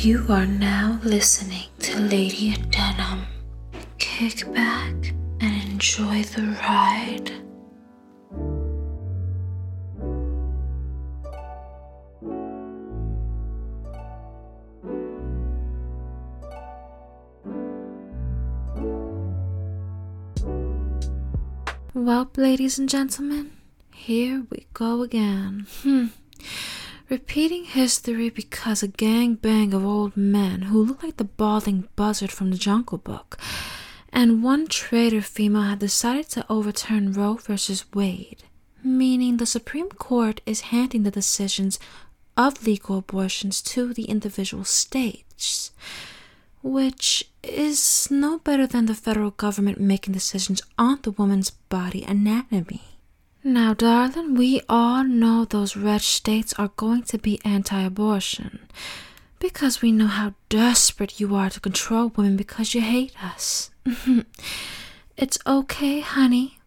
You are now listening to Lady Adenium. Kick back and enjoy the ride. Well, ladies and gentlemen, here we go again. Hmm. Repeating history because a gang bang of old men who look like the balding buzzard from the Jungle Book and one traitor female had decided to overturn Roe versus Wade, meaning the Supreme Court is handing the decisions of legal abortions to the individual states, which is no better than the federal government making decisions on the woman's body anatomy. Now, darling, we all know those red states are going to be anti abortion because we know how desperate you are to control women because you hate us. it's okay, honey.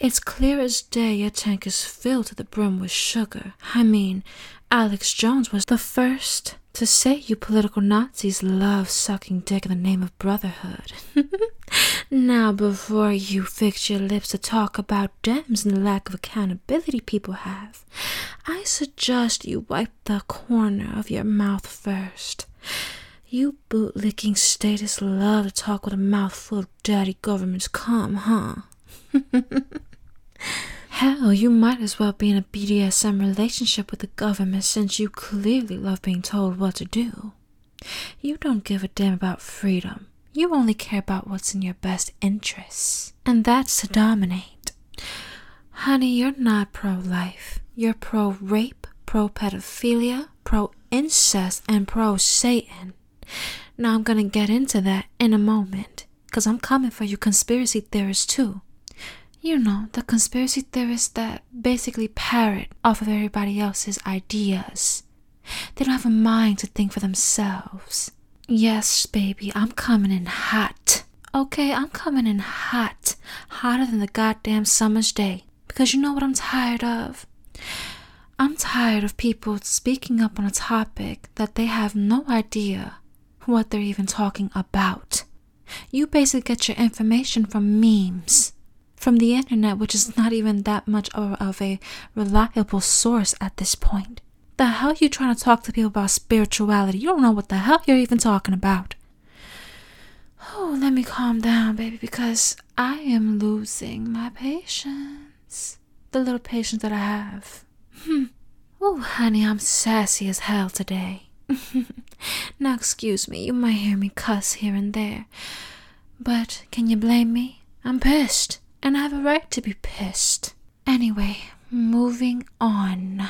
It's clear as day your tank is filled to the brim with sugar. I mean, Alex Jones was the first to say you political Nazis love sucking dick in the name of brotherhood. now, before you fix your lips to talk about Dems and the lack of accountability people have, I suggest you wipe the corner of your mouth first. You bootlicking statists love to talk with a mouth full of dirty government's cum, huh? Hell, you might as well be in a BDSM relationship with the government since you clearly love being told what to do. You don't give a damn about freedom. You only care about what's in your best interests, and that's to dominate. Honey, you're not pro life. You're pro rape, pro pedophilia, pro incest, and pro Satan. Now I'm gonna get into that in a moment, because I'm coming for you conspiracy theorists too. You know, the conspiracy theorists that basically parrot off of everybody else's ideas. They don't have a mind to think for themselves. Yes, baby, I'm coming in hot. Okay, I'm coming in hot. Hotter than the goddamn summer's day. Because you know what I'm tired of? I'm tired of people speaking up on a topic that they have no idea what they're even talking about. You basically get your information from memes from the internet, which is not even that much of, of a reliable source at this point. The hell you trying to talk to people about spirituality? You don't know what the hell you're even talking about. Oh, let me calm down, baby, because I am losing my patience. The little patience that I have. Oh, honey, I'm sassy as hell today. now, excuse me, you might hear me cuss here and there. But can you blame me? I'm pissed and I have a right to be pissed. Anyway, moving on.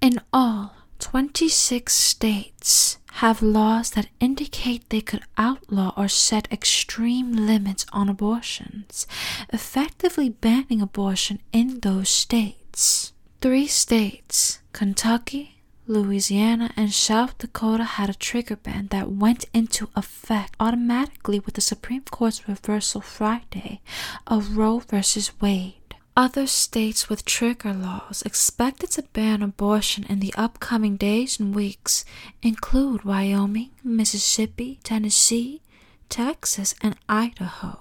In all, 26 states have laws that indicate they could outlaw or set extreme limits on abortions, effectively banning abortion in those states. Three states, Kentucky, Louisiana and South Dakota had a trigger ban that went into effect automatically with the Supreme Court's reversal Friday of Roe v. Wade. Other states with trigger laws expected to ban abortion in the upcoming days and weeks include Wyoming, Mississippi, Tennessee, Texas, and Idaho.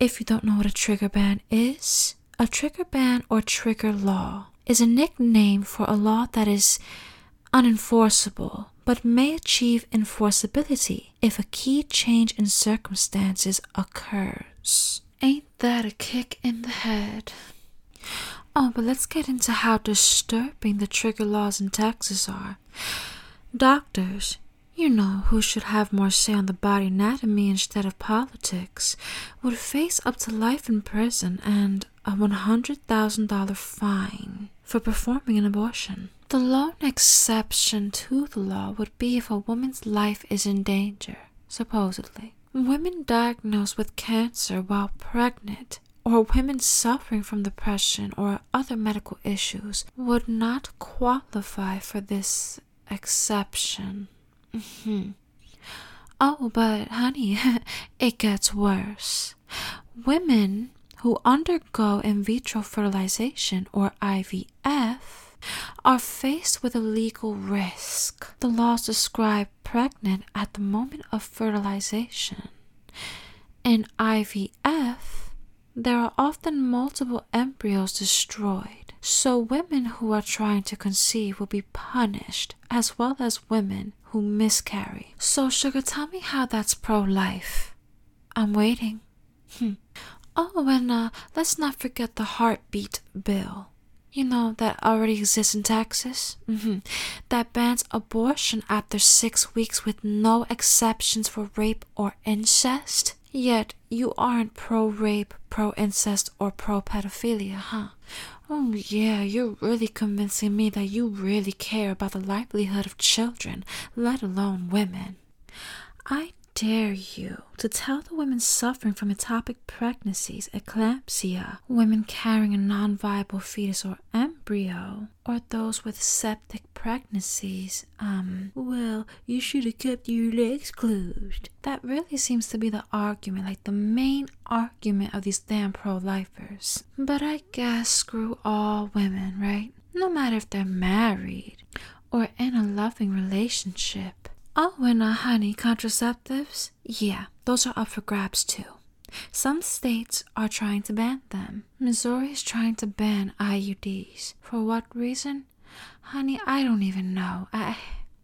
If you don't know what a trigger ban is, a trigger ban or trigger law is a nickname for a law that is unenforceable but may achieve enforceability if a key change in circumstances occurs. Ain't that a kick in the head? Oh, but let's get into how disturbing the trigger laws in Texas are. Doctors, you know, who should have more say on the body anatomy instead of politics, would face up to life in prison and a $100,000 fine for performing an abortion. The lone exception to the law would be if a woman's life is in danger, supposedly. Women diagnosed with cancer while pregnant or women suffering from depression or other medical issues would not qualify for this exception. Mm-hmm. Oh, but honey, it gets worse. Women who undergo in vitro fertilization or IVF are faced with a legal risk. The laws describe pregnant at the moment of fertilization. In IVF, there are often multiple embryos destroyed, so women who are trying to conceive will be punished, as well as women who miscarry. So, Sugar, tell me how that's pro life. I'm waiting. Hmm. Oh, and uh, let's not forget the heartbeat bill. You know, that already exists in Texas? Mm-hmm. That bans abortion after six weeks with no exceptions for rape or incest. Yet, you aren't pro rape, pro incest, or pro pedophilia, huh? Oh, yeah, you're really convincing me that you really care about the livelihood of children, let alone women. I dare you to tell the women suffering from ectopic pregnancies, eclampsia, women carrying a non viable fetus or embryo, or those with septic pregnancies, um, well, you should have kept your legs closed. That really seems to be the argument, like the main argument of these damn pro lifers. But I guess screw all women, right? No matter if they're married or in a loving relationship. Oh, and uh, honey, contraceptives? Yeah, those are up for grabs too. Some states are trying to ban them. Missouri is trying to ban IUDs. For what reason? Honey, I don't even know. I,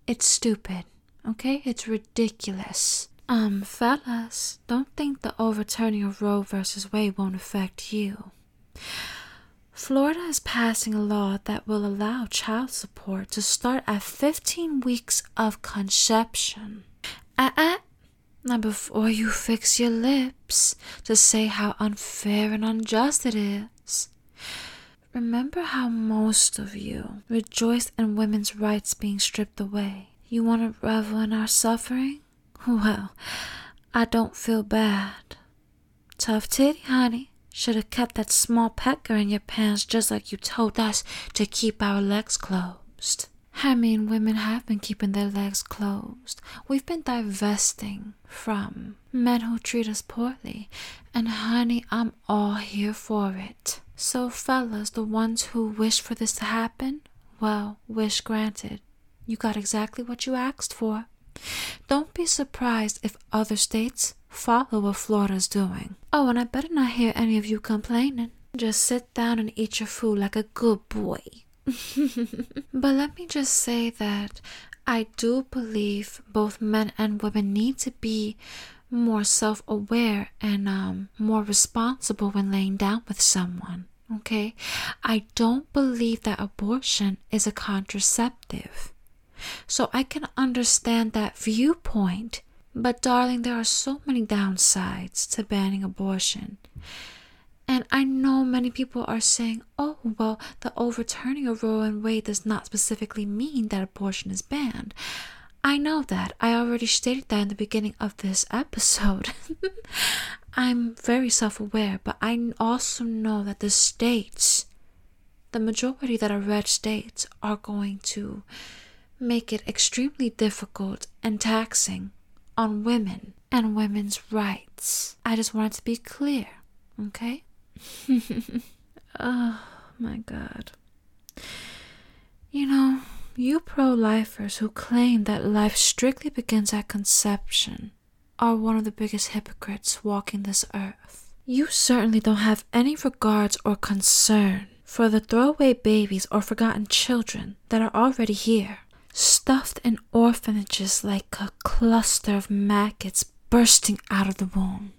it's stupid. Okay? It's ridiculous. Um, fellas, don't think the overturning of Roe versus Wade won't affect you. Florida is passing a law that will allow child support to start at 15 weeks of conception. Uh uh. Now, before you fix your lips to say how unfair and unjust it is, remember how most of you rejoiced in women's rights being stripped away. You want to revel in our suffering? Well, I don't feel bad. Tough titty, honey. Should have kept that small pecker in your pants just like you told us to keep our legs closed. I mean, women have been keeping their legs closed. We've been divesting from men who treat us poorly. And honey, I'm all here for it. So, fellas, the ones who wish for this to happen, well, wish granted. You got exactly what you asked for. Don't be surprised if other states follow what Florida's doing. Oh, and I better not hear any of you complaining. Just sit down and eat your food like a good boy. but let me just say that I do believe both men and women need to be more self aware and um, more responsible when laying down with someone. Okay? I don't believe that abortion is a contraceptive. So I can understand that viewpoint but, darling, there are so many downsides to banning abortion. And I know many people are saying, oh, well, the overturning of Roe and Wade does not specifically mean that abortion is banned. I know that. I already stated that in the beginning of this episode. I'm very self aware, but I also know that the states, the majority that are red states, are going to make it extremely difficult and taxing on women and women's rights. I just wanted to be clear, okay? oh my god. You know, you pro lifers who claim that life strictly begins at conception are one of the biggest hypocrites walking this earth. You certainly don't have any regards or concern for the throwaway babies or forgotten children that are already here stuffed in orphanages like a cluster of maggots bursting out of the wound.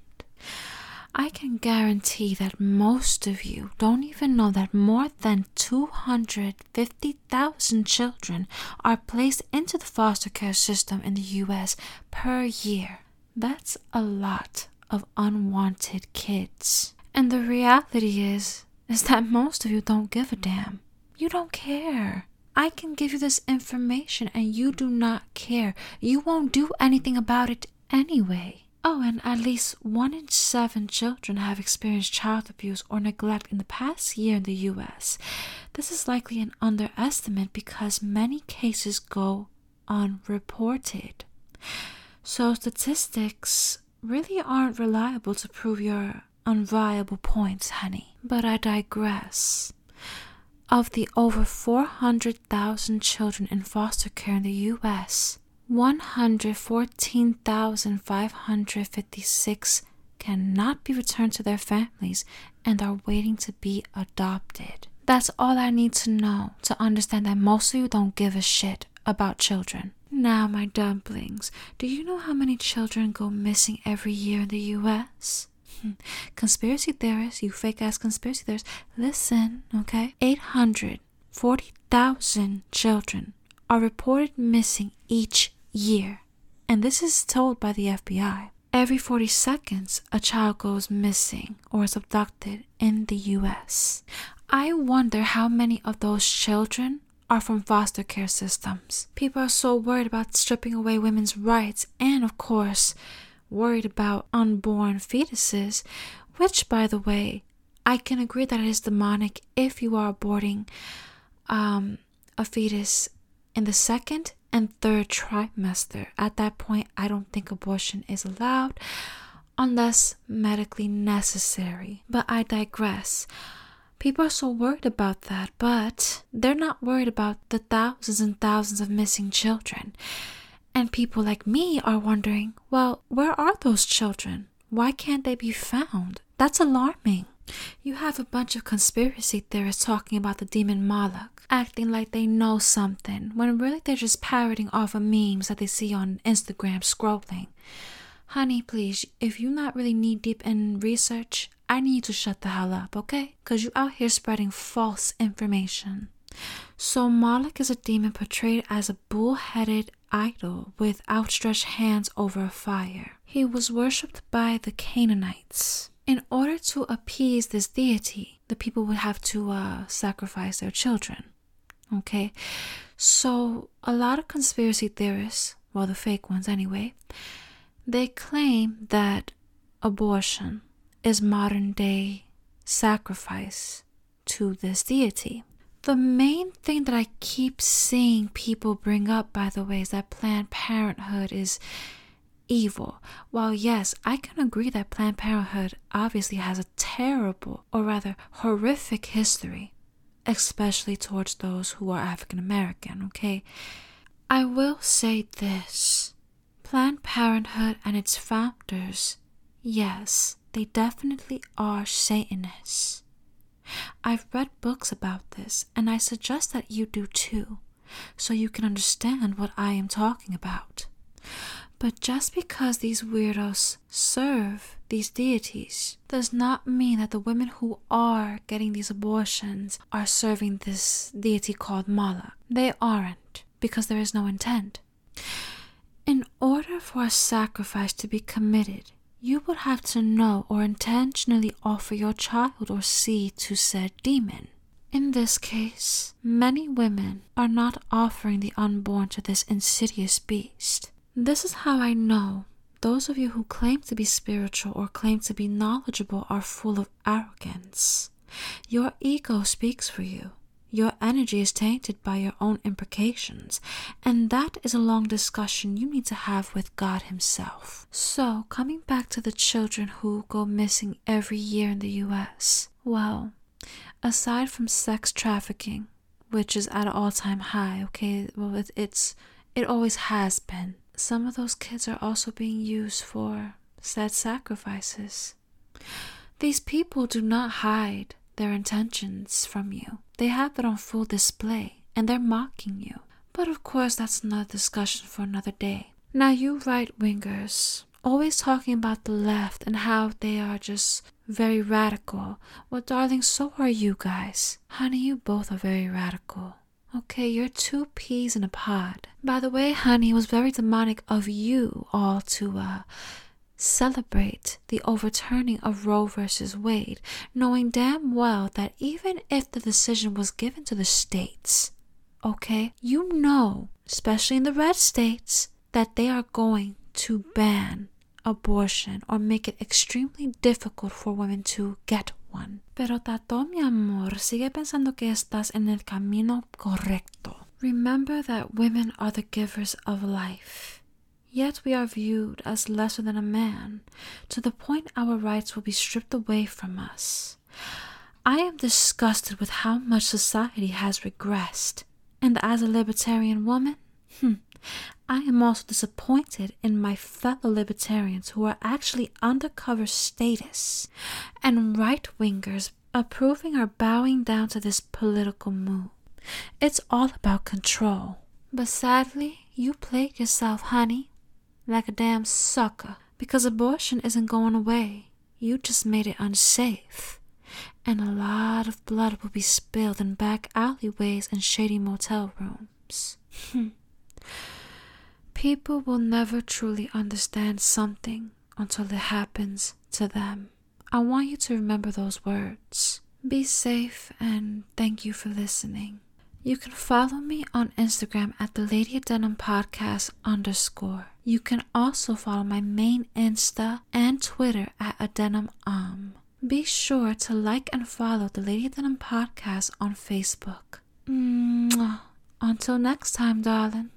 I can guarantee that most of you don't even know that more than 250,000 children are placed into the foster care system in the US per year. That's a lot of unwanted kids. And the reality is is that most of you don't give a damn. You don't care. I can give you this information and you do not care. You won't do anything about it anyway. Oh, and at least one in seven children have experienced child abuse or neglect in the past year in the US. This is likely an underestimate because many cases go unreported. So, statistics really aren't reliable to prove your unviable points, honey. But I digress. Of the over 400,000 children in foster care in the U.S., 114,556 cannot be returned to their families and are waiting to be adopted. That's all I need to know to understand that most of you don't give a shit about children. Now, my dumplings, do you know how many children go missing every year in the US? Hmm. conspiracy theorists, you fake ass conspiracy theorists, listen, okay? 840,000 children are reported missing each year. And this is told by the FBI. Every 40 seconds, a child goes missing or is abducted in the US. I wonder how many of those children are from foster care systems. People are so worried about stripping away women's rights and, of course, worried about unborn fetuses, which, by the way, I can agree that it is demonic if you are aborting um, a fetus in the second and third trimester. At that point, I don't think abortion is allowed unless medically necessary. But I digress. People are so worried about that, but they're not worried about the thousands and thousands of missing children. And people like me are wondering well, where are those children? Why can't they be found? That's alarming. You have a bunch of conspiracy theorists talking about the demon Moloch, acting like they know something, when really they're just parroting off of memes that they see on Instagram scrolling. Honey, please, if you're not really knee deep in research, I need you to shut the hell up, okay? Because you're out here spreading false information. So, Moloch is a demon portrayed as a bull headed idol with outstretched hands over a fire. He was worshipped by the Canaanites. In order to appease this deity, the people would have to uh, sacrifice their children. Okay, so a lot of conspiracy theorists, well, the fake ones anyway, they claim that abortion is modern day sacrifice to this deity. The main thing that I keep seeing people bring up, by the way, is that Planned Parenthood is evil. While, yes, I can agree that Planned Parenthood obviously has a terrible, or rather horrific history, especially towards those who are African American, okay? I will say this Planned Parenthood and its founders, yes, they definitely are Satanists. I've read books about this, and I suggest that you do too, so you can understand what I am talking about. But just because these weirdos serve these deities does not mean that the women who are getting these abortions are serving this deity called Moloch. They aren't, because there is no intent. In order for a sacrifice to be committed, you would have to know or intentionally offer your child or seed to said demon. In this case, many women are not offering the unborn to this insidious beast. This is how I know those of you who claim to be spiritual or claim to be knowledgeable are full of arrogance. Your ego speaks for you. Your energy is tainted by your own imprecations, and that is a long discussion you need to have with God Himself. So, coming back to the children who go missing every year in the US, well, aside from sex trafficking, which is at an all time high, okay, well, it, it's it always has been some of those kids are also being used for said sacrifices. These people do not hide their intentions from you, they have it on full display and they're mocking you. But of course, that's another discussion for another day. Now, you right wingers, always talking about the left and how they are just very radical. Well, darling, so are you guys. Honey, you both are very radical. Okay, you're two peas in a pod. By the way, honey, it was very demonic of you all to uh, celebrate the overturning of Roe versus Wade, knowing damn well that even if the decision was given to the states, okay, you know, especially in the red states, that they are going to ban abortion or make it extremely difficult for women to get one. Pero Tato, mi amor, sigue pensando que estás en el camino correcto. Remember that women are the givers of life. Yet we are viewed as lesser than a man, to the point our rights will be stripped away from us. I am disgusted with how much society has regressed. And as a libertarian woman, hmm, I am also disappointed in my fellow libertarians who are actually undercover statists and right wingers approving or bowing down to this political move. It's all about control. But sadly, you plague yourself, honey, like a damn sucker, because abortion isn't going away. You just made it unsafe. And a lot of blood will be spilled in back alleyways and shady motel rooms. People will never truly understand something until it happens to them. I want you to remember those words. Be safe and thank you for listening. You can follow me on Instagram at the Lady Adenium Podcast underscore. You can also follow my main Insta and Twitter at Adenim Um. Be sure to like and follow the Lady Adenium Podcast on Facebook. Mwah. Until next time, darling.